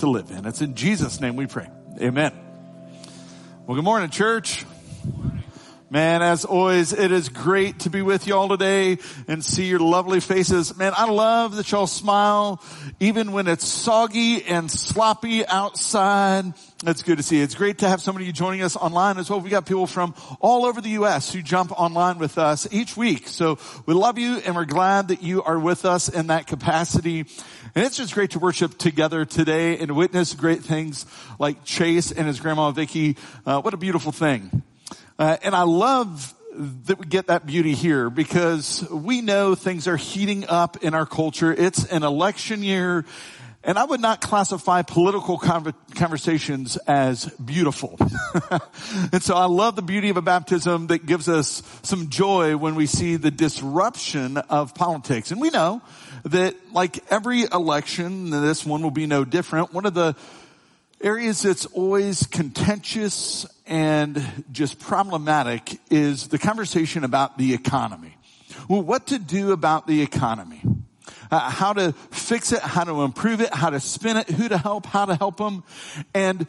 to live in. It's in Jesus' name we pray. Amen. Well, good morning, church. Man, as always, it is great to be with y'all today and see your lovely faces. Man, I love that y'all smile even when it's soggy and sloppy outside. It's good to see. It's great to have some of you joining us online as well. We got people from all over the U.S. who jump online with us each week. So we love you and we're glad that you are with us in that capacity. And it's just great to worship together today and witness great things like Chase and his grandma Vicky. Uh, what a beautiful thing. Uh, and I love that we get that beauty here because we know things are heating up in our culture. It's an election year and I would not classify political conversations as beautiful. and so I love the beauty of a baptism that gives us some joy when we see the disruption of politics. And we know that like every election, this one will be no different. One of the areas that's always contentious and just problematic is the conversation about the economy. Well, what to do about the economy? Uh, how to fix it, how to improve it, how to spin it, who to help, how to help them. And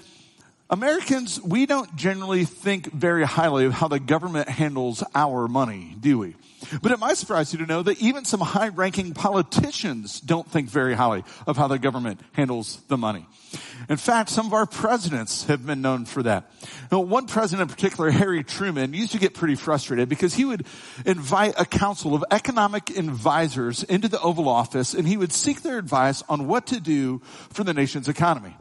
Americans, we don't generally think very highly of how the government handles our money, do we? But it might surprise you to know that even some high ranking politicians don't think very highly of how the government handles the money. In fact, some of our presidents have been known for that. Now, one president in particular, Harry Truman, used to get pretty frustrated because he would invite a council of economic advisors into the Oval Office and he would seek their advice on what to do for the nation's economy.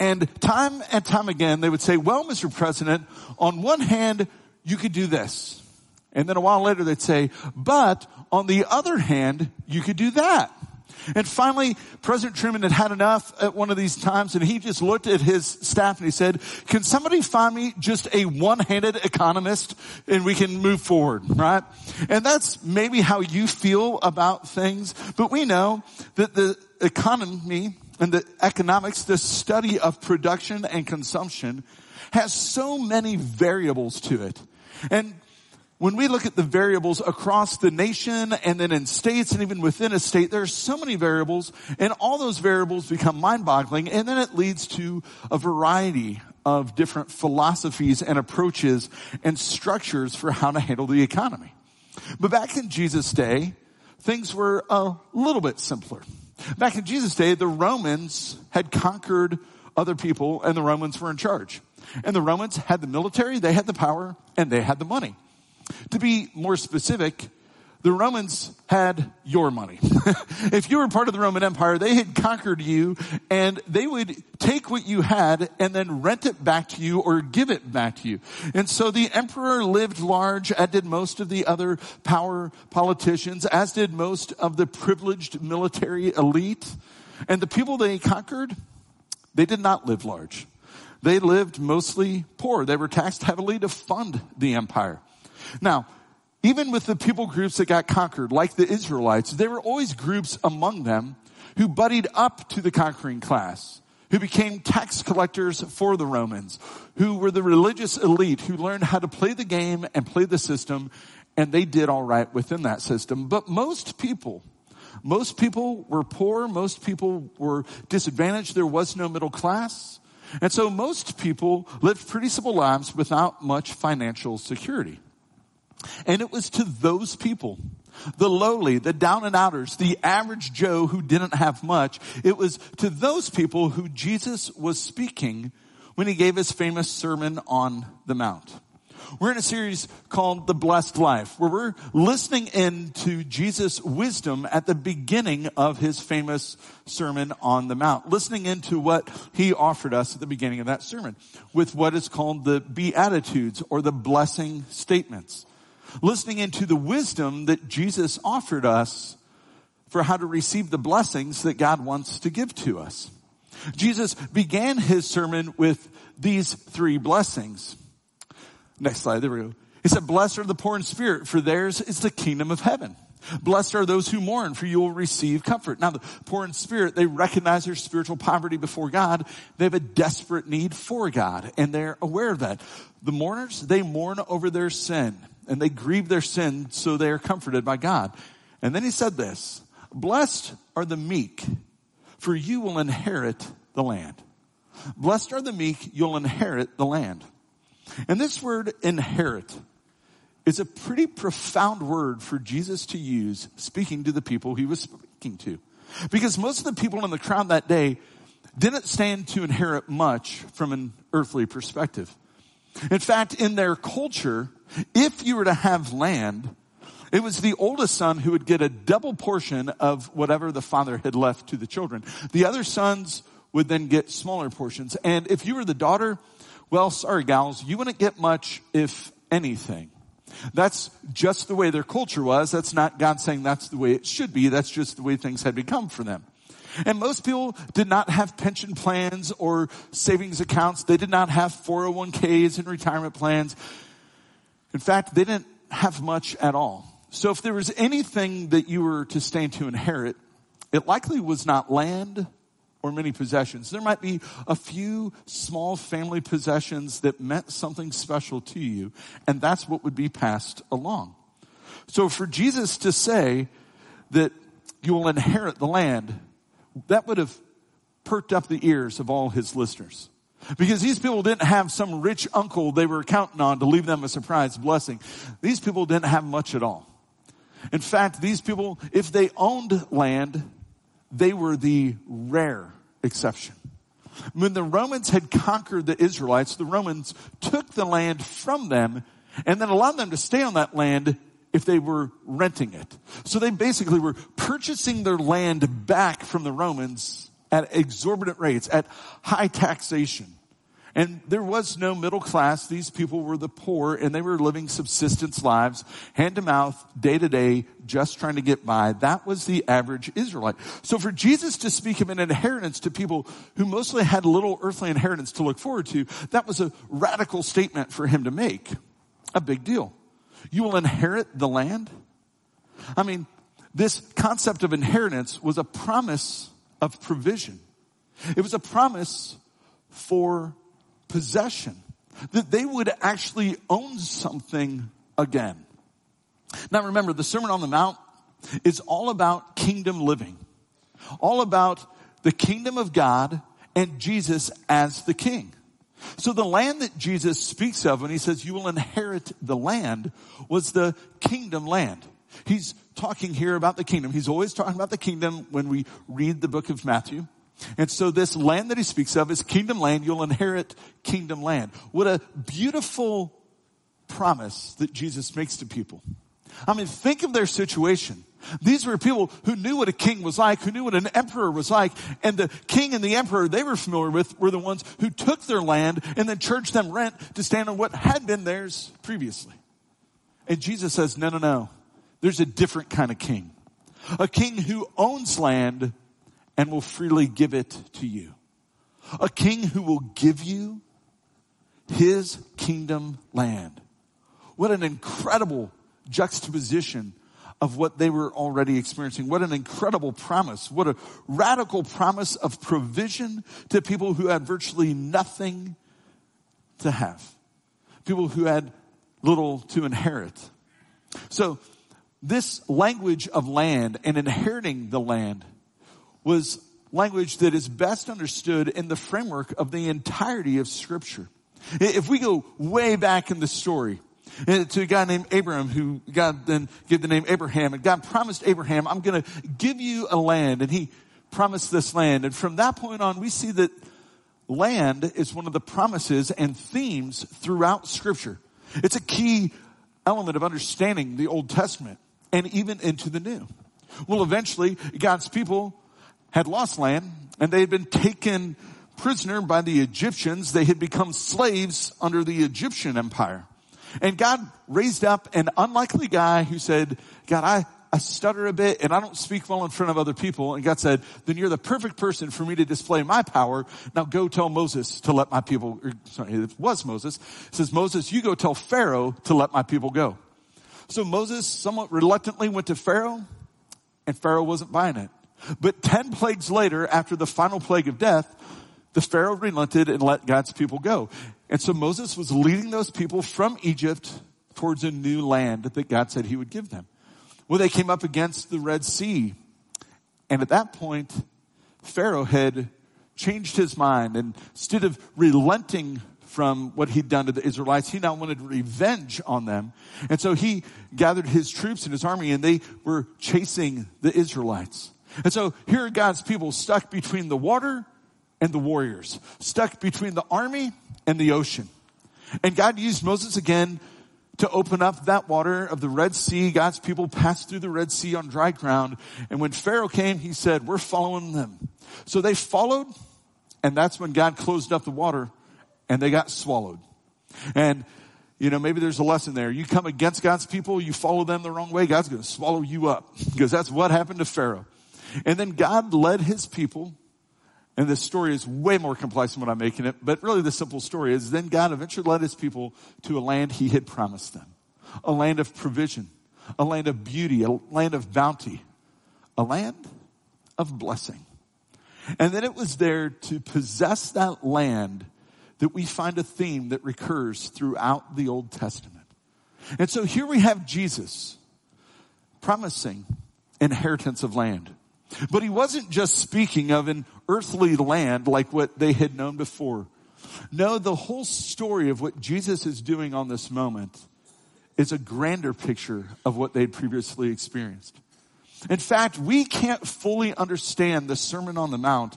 And time and time again, they would say, well, Mr. President, on one hand, you could do this. And then a while later they'd say, but on the other hand, you could do that. And finally, President Truman had had enough at one of these times and he just looked at his staff and he said, can somebody find me just a one-handed economist and we can move forward, right? And that's maybe how you feel about things, but we know that the economy and the economics, the study of production and consumption has so many variables to it. And when we look at the variables across the nation and then in states and even within a state, there are so many variables and all those variables become mind-boggling and then it leads to a variety of different philosophies and approaches and structures for how to handle the economy. But back in Jesus' day, things were a little bit simpler. Back in Jesus' day, the Romans had conquered other people and the Romans were in charge. And the Romans had the military, they had the power, and they had the money. To be more specific, the Romans had your money. if you were part of the Roman Empire, they had conquered you and they would take what you had and then rent it back to you or give it back to you. And so the emperor lived large, as did most of the other power politicians, as did most of the privileged military elite. And the people they conquered, they did not live large. They lived mostly poor. They were taxed heavily to fund the empire. Now, even with the people groups that got conquered, like the Israelites, there were always groups among them who buddied up to the conquering class, who became tax collectors for the Romans, who were the religious elite who learned how to play the game and play the system, and they did all right within that system. But most people, most people were poor, most people were disadvantaged, there was no middle class. And so most people lived pretty simple lives without much financial security. And it was to those people, the lowly, the down and outers, the average Joe who didn't have much, it was to those people who Jesus was speaking when he gave his famous sermon on the mount. We're in a series called The Blessed Life, where we're listening in to Jesus' wisdom at the beginning of his famous sermon on the mount, listening into what he offered us at the beginning of that sermon with what is called the Beatitudes or the blessing statements listening into the wisdom that Jesus offered us for how to receive the blessings that God wants to give to us. Jesus began his sermon with these three blessings. Next slide, there we go. He said, blessed are the poor in spirit, for theirs is the kingdom of heaven. Blessed are those who mourn, for you will receive comfort. Now, the poor in spirit, they recognize their spiritual poverty before God. They have a desperate need for God, and they're aware of that. The mourners, they mourn over their sin and they grieve their sin so they are comforted by God. And then he said this, blessed are the meek, for you will inherit the land. Blessed are the meek, you'll inherit the land. And this word inherit is a pretty profound word for Jesus to use speaking to the people he was speaking to. Because most of the people in the crowd that day didn't stand to inherit much from an earthly perspective. In fact, in their culture, if you were to have land, it was the oldest son who would get a double portion of whatever the father had left to the children. The other sons would then get smaller portions. And if you were the daughter, well, sorry gals, you wouldn't get much, if anything. That's just the way their culture was. That's not God saying that's the way it should be. That's just the way things had become for them. And most people did not have pension plans or savings accounts. They did not have 401ks and retirement plans. In fact, they didn't have much at all. So if there was anything that you were to stand to inherit, it likely was not land or many possessions. There might be a few small family possessions that meant something special to you, and that's what would be passed along. So for Jesus to say that you will inherit the land, that would have perked up the ears of all his listeners. Because these people didn't have some rich uncle they were counting on to leave them a surprise blessing. These people didn't have much at all. In fact, these people, if they owned land, they were the rare exception. When the Romans had conquered the Israelites, the Romans took the land from them and then allowed them to stay on that land if they were renting it. So they basically were purchasing their land back from the Romans at exorbitant rates, at high taxation. And there was no middle class. These people were the poor and they were living subsistence lives, hand to mouth, day to day, just trying to get by. That was the average Israelite. So for Jesus to speak of an inheritance to people who mostly had little earthly inheritance to look forward to, that was a radical statement for him to make. A big deal. You will inherit the land? I mean, this concept of inheritance was a promise of provision. It was a promise for possession, that they would actually own something again. Now remember, the Sermon on the Mount is all about kingdom living, all about the kingdom of God and Jesus as the king. So the land that Jesus speaks of when he says you will inherit the land was the kingdom land. He's talking here about the kingdom. He's always talking about the kingdom when we read the book of Matthew. And so this land that he speaks of is kingdom land. You'll inherit kingdom land. What a beautiful promise that Jesus makes to people. I mean, think of their situation. These were people who knew what a king was like, who knew what an emperor was like, and the king and the emperor they were familiar with were the ones who took their land and then charged them rent to stand on what had been theirs previously. And Jesus says, no, no, no. There's a different kind of king. A king who owns land and will freely give it to you. A king who will give you his kingdom land. What an incredible juxtaposition of what they were already experiencing. What an incredible promise. What a radical promise of provision to people who had virtually nothing to have. People who had little to inherit. So this language of land and inheriting the land was language that is best understood in the framework of the entirety of scripture. If we go way back in the story, Eh, to a guy named Abram who God then gave the name Abraham and God promised Abraham, I'm going to give you a land and he promised this land. And from that point on, we see that land is one of the promises and themes throughout scripture. It's a key element of understanding the Old Testament and even into the New. Well, eventually God's people had lost land and they had been taken prisoner by the Egyptians. They had become slaves under the Egyptian empire. And God raised up an unlikely guy who said, God, I, I stutter a bit and I don't speak well in front of other people. And God said, then you're the perfect person for me to display my power. Now go tell Moses to let my people, or, sorry, it was Moses. Says, Moses, you go tell Pharaoh to let my people go. So Moses somewhat reluctantly went to Pharaoh and Pharaoh wasn't buying it. But 10 plagues later, after the final plague of death, the Pharaoh relented and let God's people go. And so Moses was leading those people from Egypt towards a new land that God said he would give them. Well, they came up against the Red Sea. And at that point, Pharaoh had changed his mind and instead of relenting from what he'd done to the Israelites, he now wanted revenge on them. And so he gathered his troops and his army and they were chasing the Israelites. And so here are God's people stuck between the water and the warriors, stuck between the army and the ocean. And God used Moses again to open up that water of the Red Sea. God's people passed through the Red Sea on dry ground. And when Pharaoh came, he said, we're following them. So they followed and that's when God closed up the water and they got swallowed. And, you know, maybe there's a lesson there. You come against God's people, you follow them the wrong way, God's going to swallow you up because that's what happened to Pharaoh. And then God led his people and this story is way more complex than what I'm making it, but really the simple story is then God eventually led his people to a land he had promised them. A land of provision, a land of beauty, a land of bounty, a land of blessing. And then it was there to possess that land that we find a theme that recurs throughout the Old Testament. And so here we have Jesus promising inheritance of land. But he wasn't just speaking of an earthly land like what they had known before. No, the whole story of what Jesus is doing on this moment is a grander picture of what they'd previously experienced. In fact, we can't fully understand the Sermon on the Mount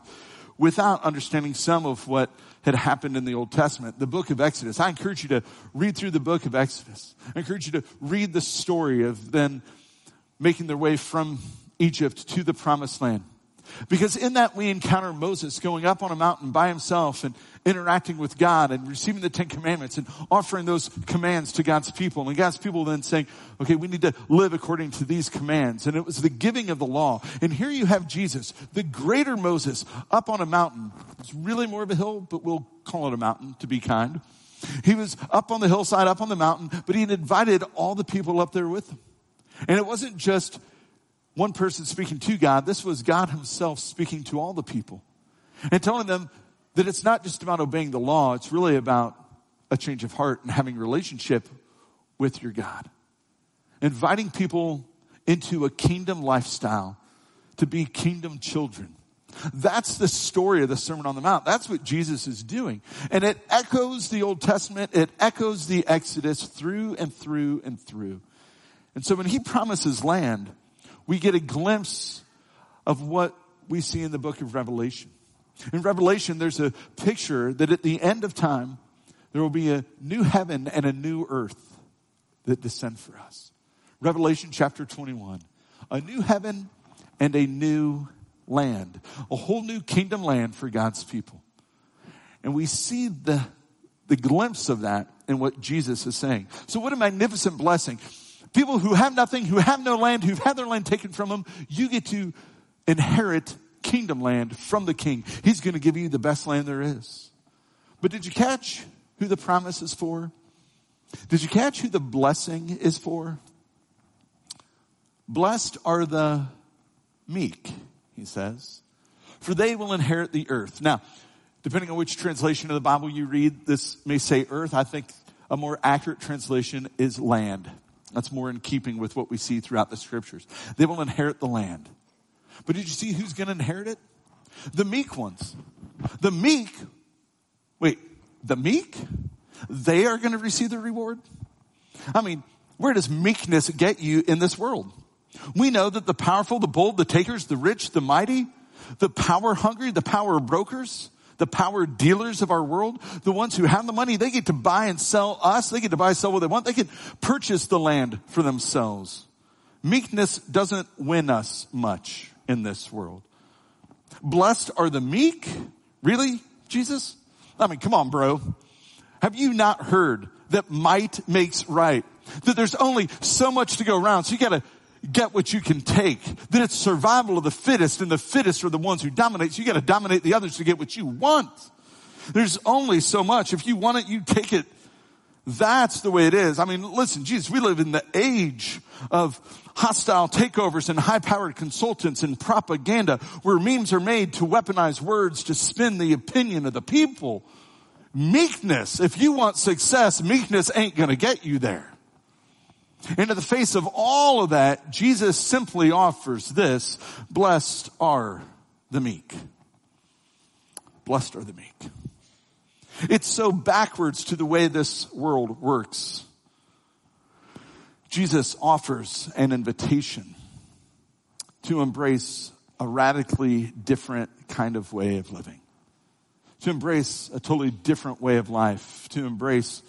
without understanding some of what had happened in the Old Testament, the book of Exodus. I encourage you to read through the book of Exodus. I encourage you to read the story of then making their way from Egypt to the promised land. Because in that we encounter Moses going up on a mountain by himself and interacting with God and receiving the Ten Commandments and offering those commands to God's people. And God's people then saying, okay, we need to live according to these commands. And it was the giving of the law. And here you have Jesus, the greater Moses, up on a mountain. It's really more of a hill, but we'll call it a mountain to be kind. He was up on the hillside, up on the mountain, but he had invited all the people up there with him. And it wasn't just one person speaking to God. This was God himself speaking to all the people and telling them that it's not just about obeying the law. It's really about a change of heart and having relationship with your God. Inviting people into a kingdom lifestyle to be kingdom children. That's the story of the Sermon on the Mount. That's what Jesus is doing. And it echoes the Old Testament. It echoes the Exodus through and through and through. And so when he promises land, we get a glimpse of what we see in the book of Revelation. In Revelation, there's a picture that at the end of time, there will be a new heaven and a new earth that descend for us. Revelation chapter 21. A new heaven and a new land. A whole new kingdom land for God's people. And we see the, the glimpse of that in what Jesus is saying. So what a magnificent blessing. People who have nothing, who have no land, who've had their land taken from them, you get to inherit kingdom land from the king. He's going to give you the best land there is. But did you catch who the promise is for? Did you catch who the blessing is for? Blessed are the meek, he says, for they will inherit the earth. Now, depending on which translation of the Bible you read, this may say earth. I think a more accurate translation is land. That's more in keeping with what we see throughout the scriptures. They will inherit the land. But did you see who's going to inherit it? The meek ones. The meek, wait, the meek? They are going to receive the reward? I mean, where does meekness get you in this world? We know that the powerful, the bold, the takers, the rich, the mighty, the power hungry, the power brokers, the power dealers of our world, the ones who have the money, they get to buy and sell us. They get to buy and sell what they want. They can purchase the land for themselves. Meekness doesn't win us much in this world. Blessed are the meek. Really, Jesus? I mean, come on, bro. Have you not heard that might makes right? That there's only so much to go around. So you gotta get what you can take. That it's survival of the fittest and the fittest are the ones who dominate. So you gotta dominate the others to get what you want. There's only so much. If you want it, you take it. That's the way it is. I mean, listen, Jesus, we live in the age of hostile takeovers and high powered consultants and propaganda where memes are made to weaponize words to spin the opinion of the people. Meekness, if you want success, meekness ain't gonna get you there. And in the face of all of that, Jesus simply offers this, blessed are the meek. blessed are the meek. It's so backwards to the way this world works. Jesus offers an invitation to embrace a radically different kind of way of living, to embrace a totally different way of life, to embrace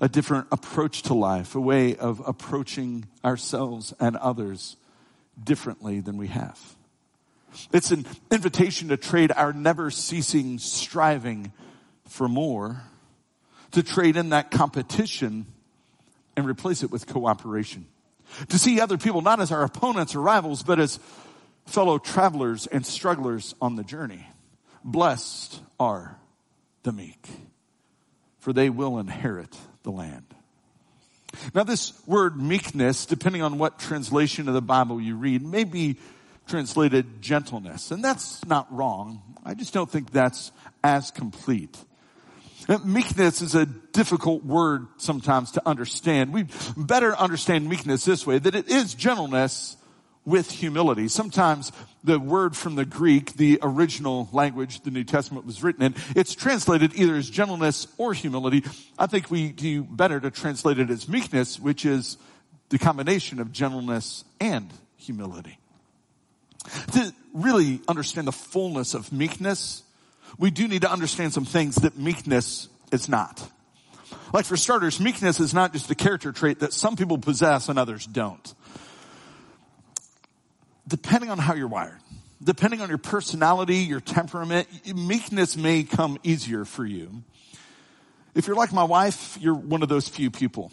a different approach to life, a way of approaching ourselves and others differently than we have. It's an invitation to trade our never ceasing striving for more, to trade in that competition and replace it with cooperation. To see other people not as our opponents or rivals, but as fellow travelers and strugglers on the journey. Blessed are the meek, for they will inherit the land. Now this word meekness, depending on what translation of the Bible you read, may be translated gentleness. And that's not wrong. I just don't think that's as complete. Meekness is a difficult word sometimes to understand. We better understand meekness this way, that it is gentleness with humility. Sometimes the word from the Greek, the original language the New Testament was written in, it's translated either as gentleness or humility. I think we do better to translate it as meekness, which is the combination of gentleness and humility. To really understand the fullness of meekness, we do need to understand some things that meekness is not. Like for starters, meekness is not just a character trait that some people possess and others don't. Depending on how you're wired, depending on your personality, your temperament, meekness may come easier for you. If you're like my wife, you're one of those few people.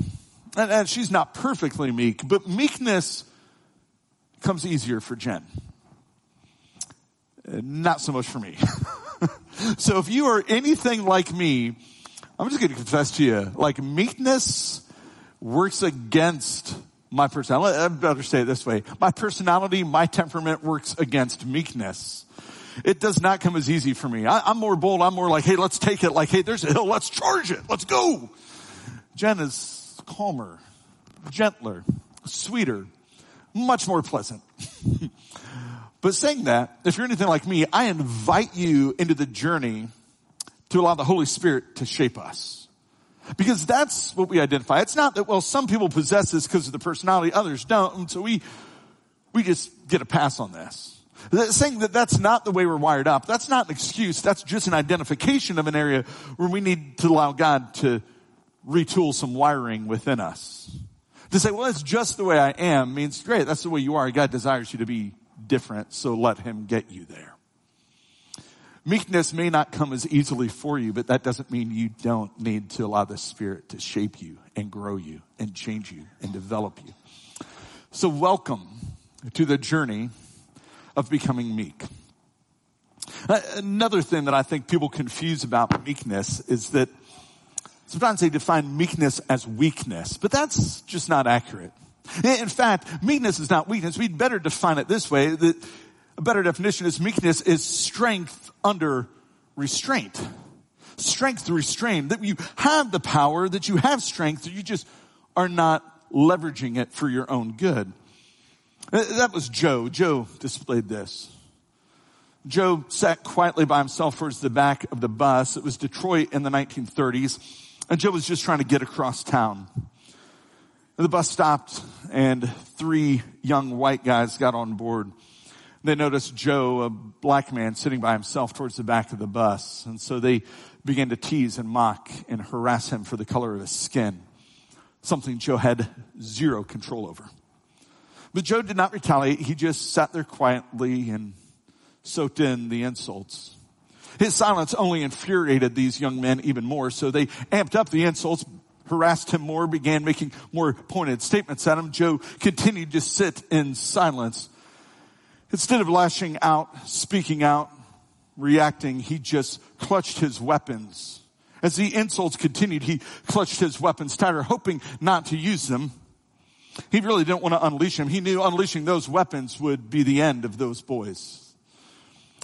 And, and she's not perfectly meek, but meekness comes easier for Jen. Uh, not so much for me. so if you are anything like me, I'm just going to confess to you, like meekness works against my personality. I better say it this way. My personality, my temperament works against meekness. It does not come as easy for me. I, am more bold. I'm more like, hey, let's take it. Like, hey, there's a hill. Let's charge it. Let's go. Jen is calmer, gentler, sweeter, much more pleasant. But saying that, if you're anything like me, I invite you into the journey to allow the Holy Spirit to shape us. Because that's what we identify. It's not that, well, some people possess this because of the personality, others don't, and so we, we just get a pass on this. Saying that that's not the way we're wired up, that's not an excuse, that's just an identification of an area where we need to allow God to retool some wiring within us. To say, well, it's just the way I am means, great, that's the way you are. God desires you to be different, so let him get you there. Meekness may not come as easily for you, but that doesn't mean you don't need to allow the Spirit to shape you and grow you and change you and develop you. So welcome to the journey of becoming meek. Another thing that I think people confuse about meekness is that sometimes they define meekness as weakness, but that's just not accurate. In fact, meekness is not weakness. We'd better define it this way that a better definition is meekness is strength under restraint. Strength to restrain. That you have the power, that you have strength, that you just are not leveraging it for your own good. Uh, that was Joe. Joe displayed this. Joe sat quietly by himself towards the back of the bus. It was Detroit in the 1930s, and Joe was just trying to get across town. The bus stopped and three young white guys got on board. They noticed Joe, a black man, sitting by himself towards the back of the bus. And so they began to tease and mock and harass him for the color of his skin. Something Joe had zero control over. But Joe did not retaliate. He just sat there quietly and soaked in the insults. His silence only infuriated these young men even more, so they amped up the insults, harassed him more, began making more pointed statements at him. Joe continued to sit in silence. Instead of lashing out, speaking out, reacting, he just clutched his weapons. As the insults continued, he clutched his weapons tighter, hoping not to use them. He really didn't want to unleash them. He knew unleashing those weapons would be the end of those boys.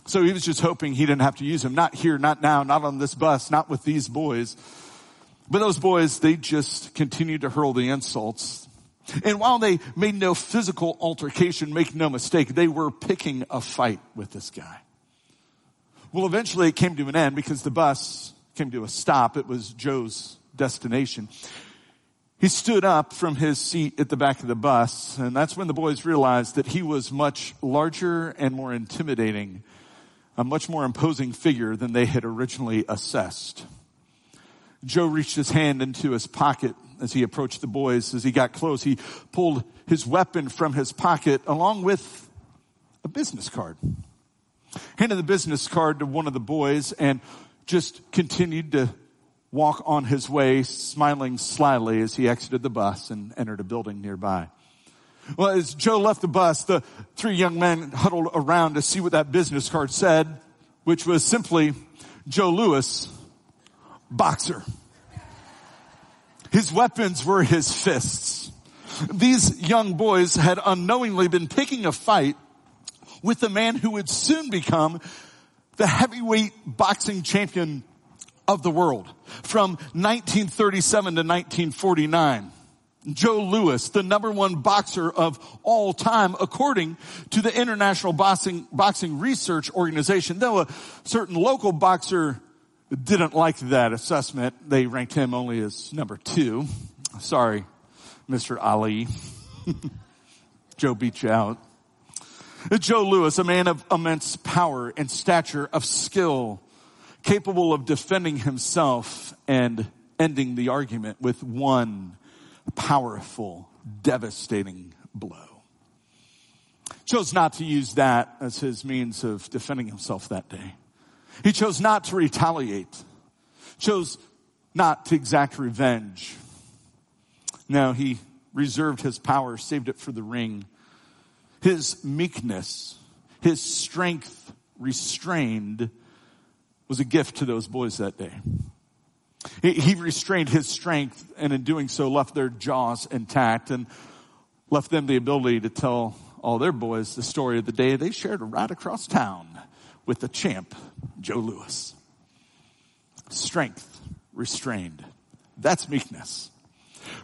So he was just hoping he didn't have to use them. Not here, not now, not on this bus, not with these boys. But those boys, they just continued to hurl the insults. And while they made no physical altercation, make no mistake, they were picking a fight with this guy. Well, eventually it came to an end because the bus came to a stop. It was Joe's destination. He stood up from his seat at the back of the bus, and that's when the boys realized that he was much larger and more intimidating, a much more imposing figure than they had originally assessed. Joe reached his hand into his pocket as he approached the boys. As he got close, he pulled his weapon from his pocket along with a business card. Handed the business card to one of the boys and just continued to walk on his way, smiling slyly as he exited the bus and entered a building nearby. Well, as Joe left the bus, the three young men huddled around to see what that business card said, which was simply Joe Louis, boxer. His weapons were his fists. These young boys had unknowingly been picking a fight with the man who would soon become the heavyweight boxing champion of the world from 1937 to 1949. Joe Louis, the number one boxer of all time, according to the International Boxing, Boxing Research Organization. Though a certain local boxer didn't like that assessment, they ranked him only as number two. Sorry, Mr. Ali. Joe beat you out. Joe Louis, a man of immense power and stature, of skill, capable of defending himself and ending the argument with one powerful, devastating blow. Chose not to use that as his means of defending himself that day. He chose not to retaliate, chose not to exact revenge. No, he reserved his power, saved it for the ring. His meekness, his strength restrained was a gift to those boys that day. He, restrained his strength and in doing so left their jaws intact and left them the ability to tell all their boys the story of the day they shared right across town with the champ, Joe Louis. Strength restrained. That's meekness.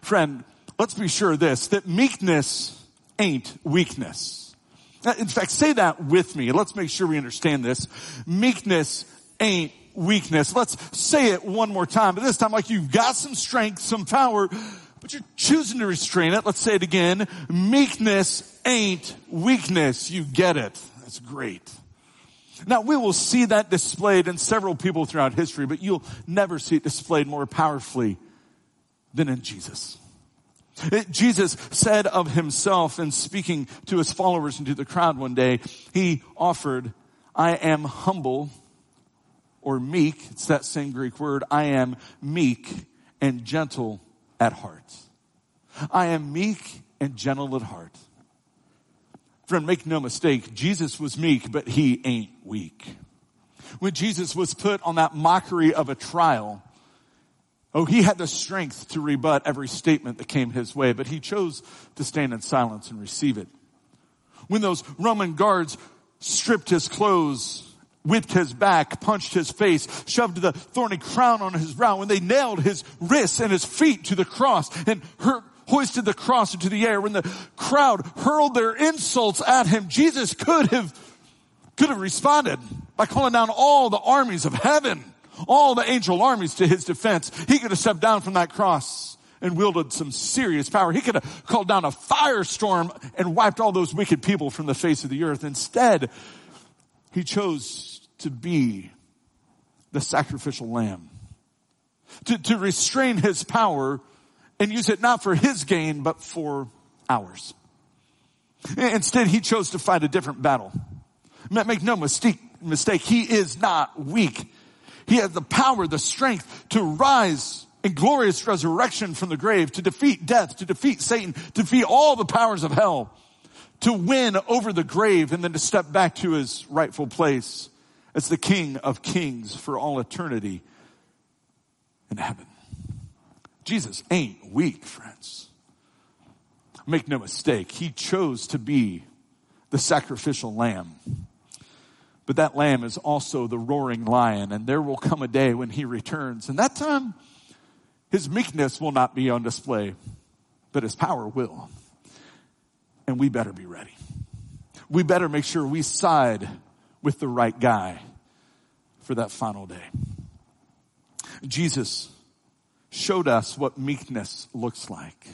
Friend, let's be sure of this, that meekness ain't weakness. Uh, in fact, say that with me. Let's make sure we understand this. Meekness ain't weakness. Let's say it one more time, but this time like you've got some strength, some power, but you're choosing to restrain it. Let's say it again. Meekness ain't weakness. You get it. That's great. Now we will see that displayed in several people throughout history, but you'll never see it displayed more powerfully than in Jesus. It, Jesus said of himself in speaking to his followers and to the crowd one day, he offered, I am humble or meek, it's that same Greek word, I am meek and gentle at heart. I am meek and gentle at heart. Friend, make no mistake, Jesus was meek, but he ain't weak. When Jesus was put on that mockery of a trial, oh, he had the strength to rebut every statement that came his way, but he chose to stand in silence and receive it. When those Roman guards stripped his clothes whipped his back, punched his face, shoved the thorny crown on his brow, when they nailed his wrists and his feet to the cross and hoisted the cross into the air, when the crowd hurled their insults at him, Jesus could have, could have responded by calling down all the armies of heaven, all the angel armies to his defense. He could have stepped down from that cross and wielded some serious power. He could have called down a firestorm and wiped all those wicked people from the face of the earth. Instead, he chose to be the sacrificial lamb. To, to restrain his power and use it not for his gain, but for ours. Instead, he chose to fight a different battle. Make no mistake, mistake, he is not weak. He has the power, the strength to rise in glorious resurrection from the grave, to defeat death, to defeat Satan, to defeat all the powers of hell, to win over the grave and then to step back to his rightful place as the King of kings for all eternity in heaven. Jesus ain't weak, friends. Make no mistake, he chose to be the sacrificial lamb. But that lamb is also the roaring lion, and there will come a day when he returns, and that time his meekness will not be on display, but his power will. And we better be ready. We better make sure we side with the right guy for that final day. Jesus showed us what meekness looks like.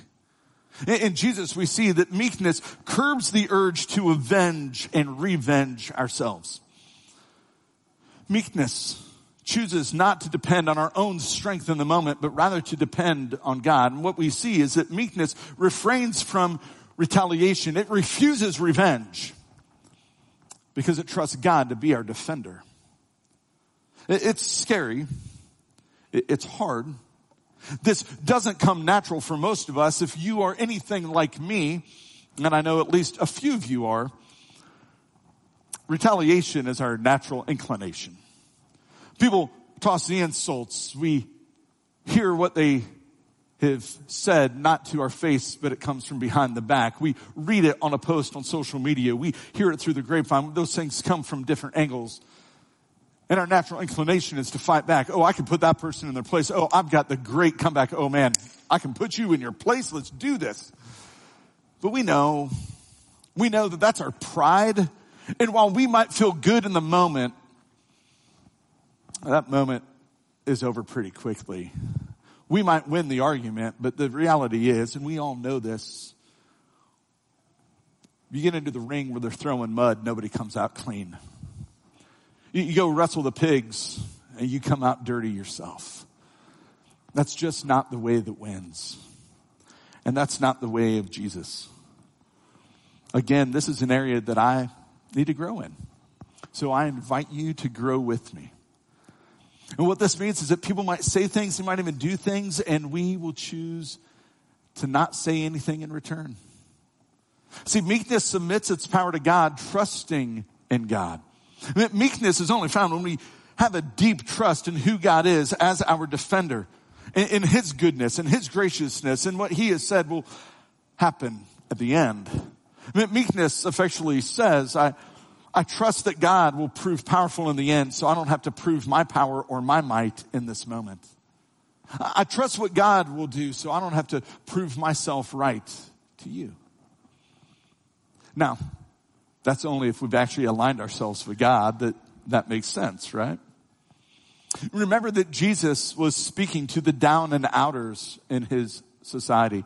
In Jesus, we see that meekness curbs the urge to avenge and revenge ourselves. Meekness chooses not to depend on our own strength in the moment, but rather to depend on God. And what we see is that meekness refrains from retaliation. It refuses revenge because it trusts God to be our defender. It's scary. It's hard. This doesn't come natural for most of us. If you are anything like me, and I know at least a few of you are, retaliation is our natural inclination. People toss the insults. We hear what they have said, not to our face, but it comes from behind the back. We read it on a post on social media. We hear it through the grapevine. Those things come from different angles. And our natural inclination is to fight back. Oh, I can put that person in their place. Oh, I've got the great comeback. Oh man, I can put you in your place. Let's do this. But we know, we know that that's our pride. And while we might feel good in the moment, that moment is over pretty quickly. We might win the argument, but the reality is, and we all know this, you get into the ring where they're throwing mud, nobody comes out clean. You, you go wrestle the pigs and you come out dirty yourself. That's just not the way that wins. And that's not the way of Jesus. Again, this is an area that I need to grow in. So I invite you to grow with me. And what this means is that people might say things, they might even do things, and we will choose to not say anything in return. See, meekness submits its power to God, trusting in God. Meekness is only found when we have a deep trust in who God is as our defender, in, in His goodness and His graciousness and what He has said will happen at the end. Meekness effectually says, I, I trust that God will prove powerful in the end, so I don't have to prove my power or my might in this moment. I trust what God will do, so I don't have to prove myself right to you. Now, that's only if we've actually aligned ourselves with God that that makes sense, right? Remember that Jesus was speaking to the down and outers in his society,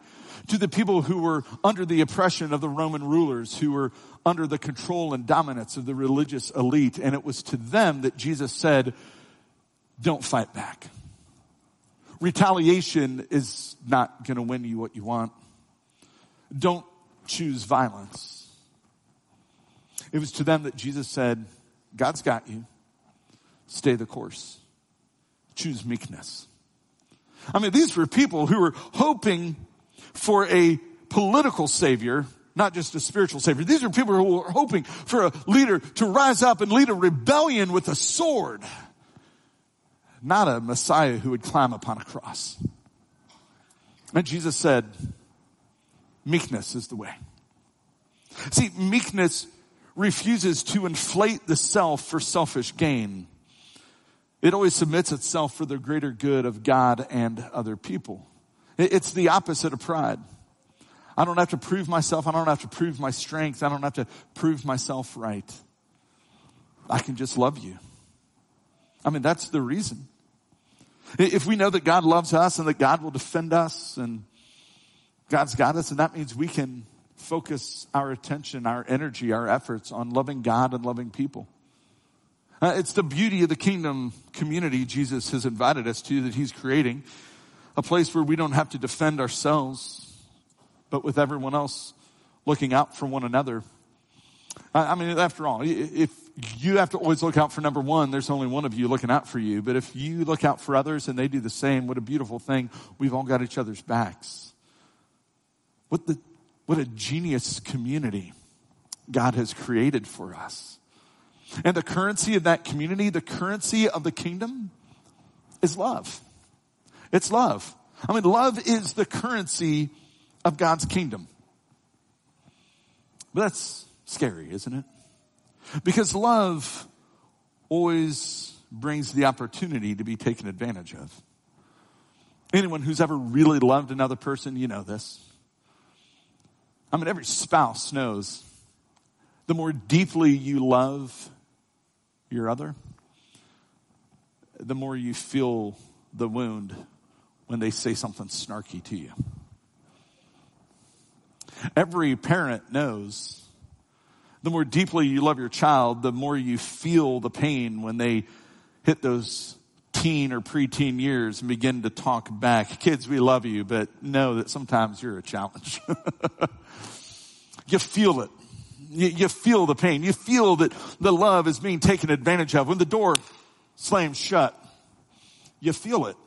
to the people who were under the oppression of the Roman rulers, who were under the control and dominance of the religious elite. And it was to them that Jesus said, don't fight back. Retaliation is not going to win you what you want. Don't choose violence. It was to them that Jesus said, God's got you. Stay the course. Choose meekness. I mean, these were people who were hoping for a political savior, not just a spiritual savior. These are people who were hoping for a leader to rise up and lead a rebellion with a sword, not a Messiah who would climb upon a cross. And Jesus said, meekness is the way. See, meekness refuses to inflate the self for selfish gain. It always submits itself for the greater good of God and other people. It's the opposite of pride. I don't have to prove myself. I don't have to prove my strength. I don't have to prove myself right. I can just love you. I mean, that's the reason. If we know that God loves us and that God will defend us and God's got us, and that means we can focus our attention, our energy, our efforts on loving God and loving people. Uh, it's the beauty of the kingdom community Jesus has invited us to that he's creating. A place where we don't have to defend ourselves, but with everyone else looking out for one another. I, I mean, after all, if you have to always look out for number one, there's only one of you looking out for you. But if you look out for others and they do the same, what a beautiful thing. We've all got each other's backs. What the what a genius community God has created for us. And the currency of that community, the currency of the kingdom is love. It's love. I mean, love is the currency of God's kingdom. But that's scary, isn't it? Because love always brings the opportunity to be taken advantage of. Anyone who's ever really loved another person, you know this. I mean, every spouse knows the more deeply you love your other, the more you feel the wound when they say something snarky to you. Every parent knows the more deeply you love your child, the more you feel the pain when they hit those teen or preteen years and begin to talk back. Kids, we love you, but know that sometimes you're a challenge. you feel it. You, you, feel the pain. You feel that the love is being taken advantage of. When the door slams shut, you feel it.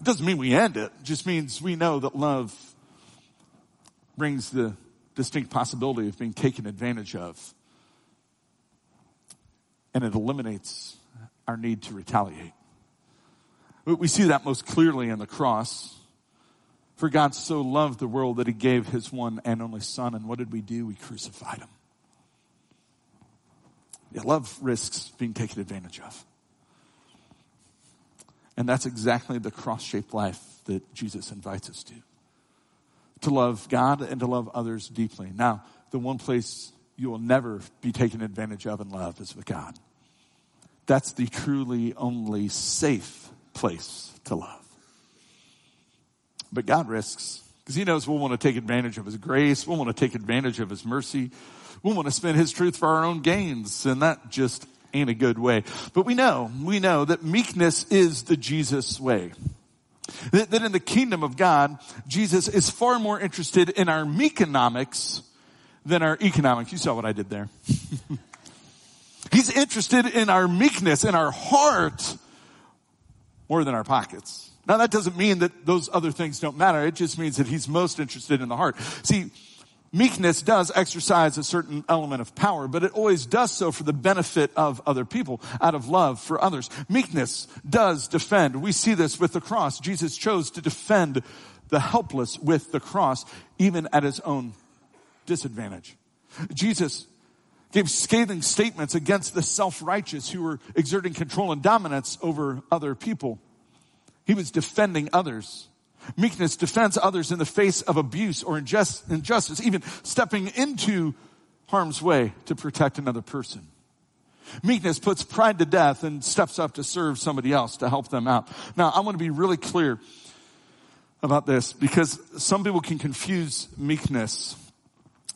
It doesn't mean we end it. It just means we know that love brings the distinct possibility of being taken advantage of. And it eliminates our need to retaliate. We see that most clearly in the cross. For God so loved the world that he gave his one and only son. And what did we do? We crucified him. Yeah, love risks being taken advantage of. And that's exactly the cross shaped life that Jesus invites us to. To love God and to love others deeply. Now, the one place you will never be taken advantage of in love is with God. That's the truly only safe place to love. But God risks because he knows we'll want to take advantage of his grace. We'll want to take advantage of his mercy. We'll want to spend his truth for our own gains. And that just ain't a good way. But we know, we know that meekness is the Jesus way. That, that in the kingdom of God, Jesus is far more interested in our meekenomics than our economics. You saw what I did there. He's interested in our meekness, in our heart, more than our pockets. Now that doesn't mean that those other things don't matter. It just means that he's most interested in the heart. See, meekness does exercise a certain element of power, but it always does so for the benefit of other people, out of love for others. Meekness does defend. We see this with the cross. Jesus chose to defend the helpless with the cross, even at his own disadvantage. Jesus gave scathing statements against the self-righteous who were exerting control and dominance over other people. He was defending others. Meekness defends others in the face of abuse or injustice, even stepping into harm's way to protect another person. Meekness puts pride to death and steps up to serve somebody else to help them out. Now, I want to be really clear about this because some people can confuse meekness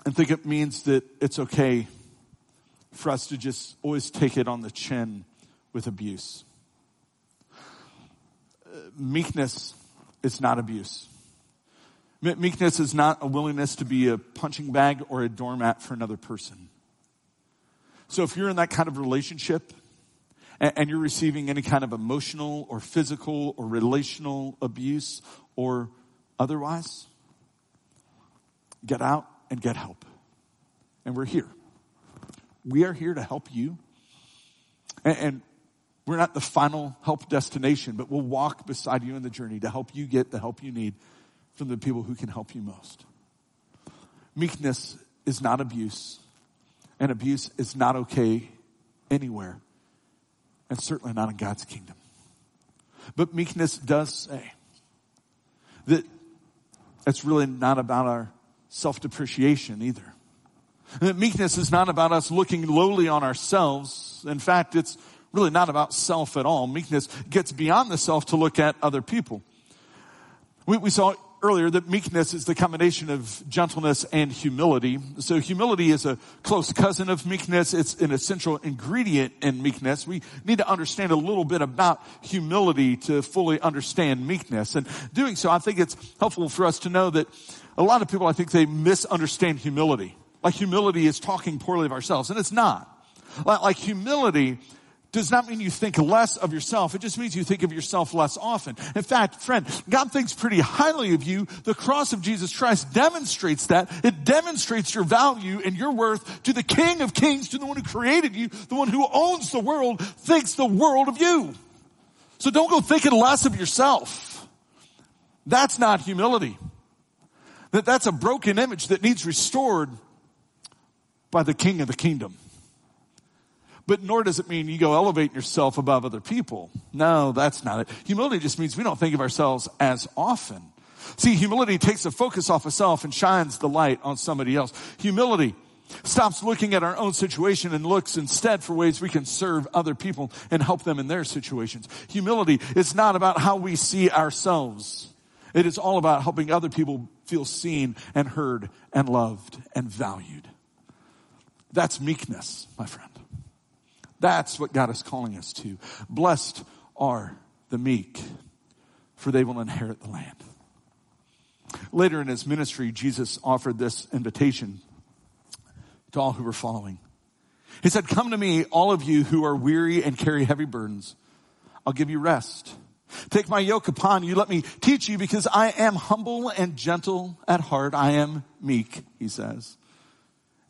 and think it means that it's okay for us to just always take it on the chin with abuse. Uh, meekness is not abuse. Meekness is not a willingness to be a punching bag or a doormat for another person. So if you're in that kind of relationship and you're receiving any kind of emotional or physical or relational abuse or otherwise, get out and get help. And we're here. We are here to help you. And, and we're not the final help destination, but we'll walk beside you in the journey to help you get the help you need from the people who can help you most. Meekness is not abuse, and abuse is not okay anywhere, and certainly not in God's kingdom. But meekness does say that it's really not about our self-depreciation either. Meekness is not about us looking lowly on ourselves. In fact, it's really not about self at all. Meekness gets beyond the self to look at other people. We, we saw earlier that meekness is the combination of gentleness and humility. So humility is a close cousin of meekness. It's an essential ingredient in meekness. We need to understand a little bit about humility to fully understand meekness. And doing so, I think it's helpful for us to know that a lot of people, I think they misunderstand humility like humility is talking poorly of ourselves, and it's not. Like, humility does not mean you think less of yourself. It just means you think of yourself less often. In fact, friend, God thinks pretty highly of you. The cross of Jesus Christ demonstrates that. It demonstrates your value and your worth to the King of Kings, to the one who created you, the one who owns the world, thinks the world of you. So don't go thinking less of yourself. That's not humility. That, that's a broken image that needs restored by the king of the kingdom. But nor does it mean you go elevate yourself above other people. No, that's not it. Humility just means we don't think of ourselves as often. See, humility takes the focus off of self and shines the light on somebody else. Humility stops looking at our own situation and looks instead for ways we can serve other people and help them in their situations. Humility is not about how we see ourselves. It is all about helping other people feel seen and heard and loved and valued. That's meekness, my friend. That's what God is calling us to. Blessed are the meek, for they will inherit the land. Later in his ministry, Jesus offered this invitation to all who were following. He said, Come to me, all of you who are weary and carry heavy burdens. I'll give you rest. Take my yoke upon you. Let me teach you because I am humble and gentle at heart. I am meek, he says.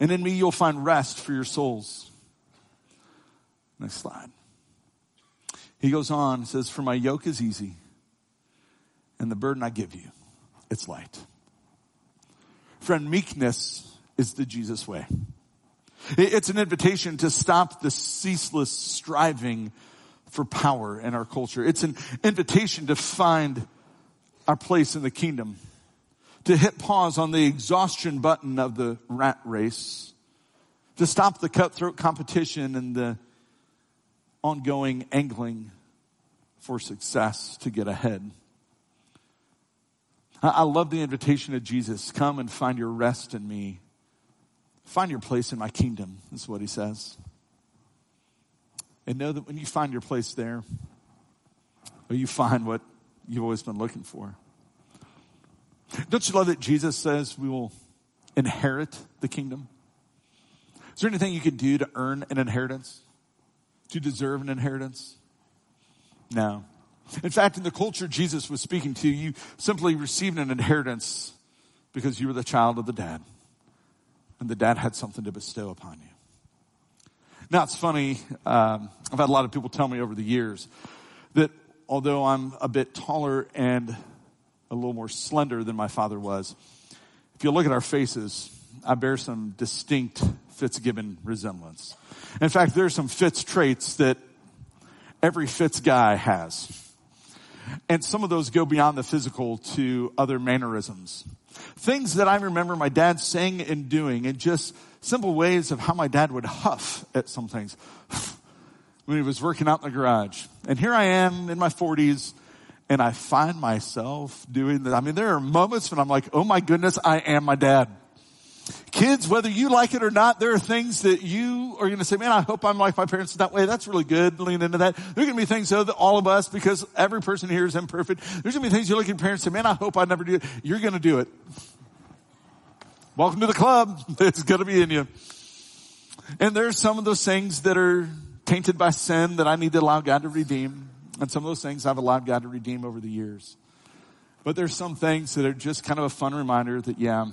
And in me you'll find rest for your souls. Next slide. He goes on, says, For my yoke is easy, and the burden I give you, it's light. Friend, meekness is the Jesus way. It's an invitation to stop the ceaseless striving for power in our culture. It's an invitation to find our place in the kingdom, to hit pause on the exhaustion button of the rat race, to stop the cutthroat competition and the ongoing angling for success to get ahead. I love the invitation of Jesus. Come and find your rest in me. Find your place in my kingdom, is what he says. And know that when you find your place there, you find what you've always been looking for. Don't you love that Jesus says we will inherit the kingdom? Is there anything you can do to earn an inheritance? To deserve an inheritance? No. In fact, in the culture Jesus was speaking to, you simply received an inheritance because you were the child of the dad. And the dad had something to bestow upon you. Now it's funny, um, I've had a lot of people tell me over the years that although I'm a bit taller and a little more slender than my father was, if you look at our faces, I bear some distinct Fitzgibbon resemblance. In fact, there are some Fitz traits that every Fitz guy has. And some of those go beyond the physical to other mannerisms. Things that I remember my dad saying and doing and just simple ways of how my dad would huff at some things when he was working out in the garage. And here I am in my forties and I find myself doing that. I mean, there are moments when I'm like, oh my goodness, I am my dad. Kids, whether you like it or not, there are things that you are going to say, man, I hope I'm like my parents that way. That's really good. Lean into that. There are going to be things though that all of us, because every person here is imperfect, there's going to be things you look at parents and say, man, I hope I never do it. You're going to do it. Welcome to the club. It's going to be in you. And there's some of those things that are tainted by sin that I need to allow God to redeem. And some of those things I've allowed God to redeem over the years. But there's some things that are just kind of a fun reminder that, yeah,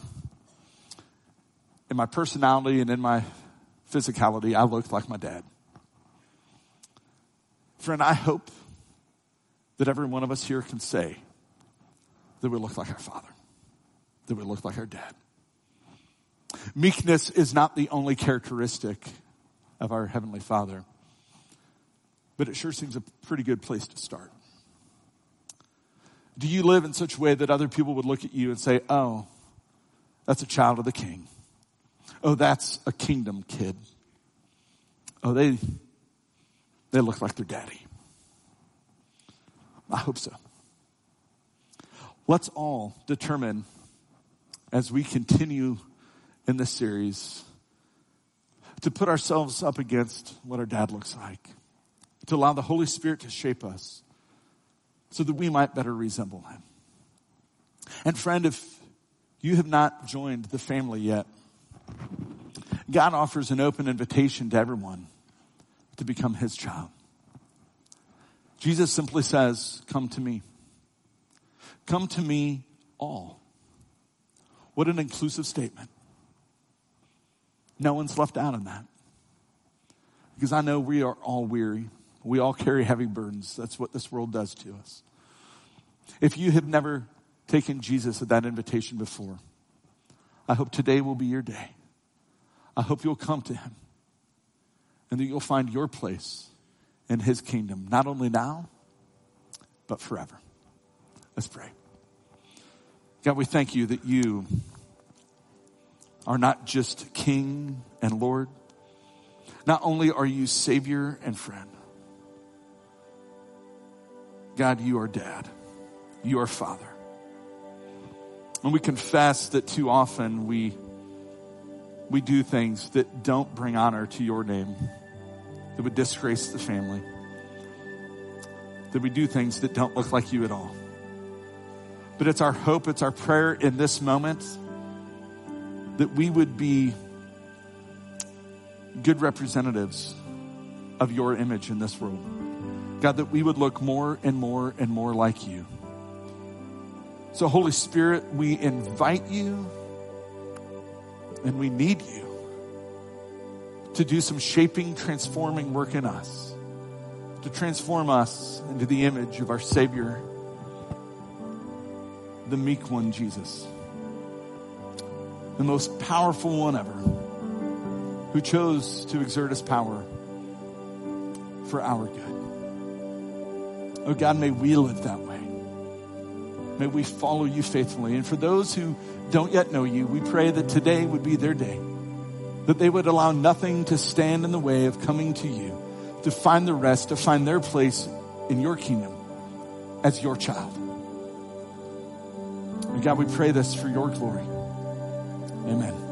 in my personality and in my physicality, I look like my dad. Friend, I hope that every one of us here can say that we look like our father, that we look like our dad. Meekness is not the only characteristic of our Heavenly Father, but it sure seems a pretty good place to start. Do you live in such a way that other people would look at you and say, oh, that's a child of the king? Oh, that's a kingdom kid. Oh, they, they look like their daddy. I hope so. Let's all determine as we continue in this series to put ourselves up against what our dad looks like, to allow the Holy Spirit to shape us so that we might better resemble him. And friend, if you have not joined the family yet, God offers an open invitation to everyone to become his child. Jesus simply says, come to me. Come to me all. What an inclusive statement. No one's left out in that. Because I know we are all weary. We all carry heavy burdens. That's what this world does to us. If you have never taken Jesus at that invitation before, I hope today will be your day. I hope you'll come to him and that you'll find your place in his kingdom, not only now, but forever. Let's pray. God, we thank you that you are not just King and Lord. Not only are you Savior and friend, God, you are Dad. You are Father. And we confess that too often we, we do things that don't bring honor to your name, that would disgrace the family, that we do things that don't look like you at all. But it's our hope, it's our prayer in this moment that we would be good representatives of your image in this world. God, that we would look more and more and more like you. So, Holy Spirit, we invite you and we need you to do some shaping, transforming work in us, to transform us into the image of our Savior, the meek one, Jesus, the most powerful one ever, who chose to exert his power for our good. Oh God, may we live that way. May we follow you faithfully. And for those who don't yet know you, we pray that today would be their day, that they would allow nothing to stand in the way of coming to you, to find the rest, to find their place in your kingdom as your child. And God, we pray this for your glory. Amen.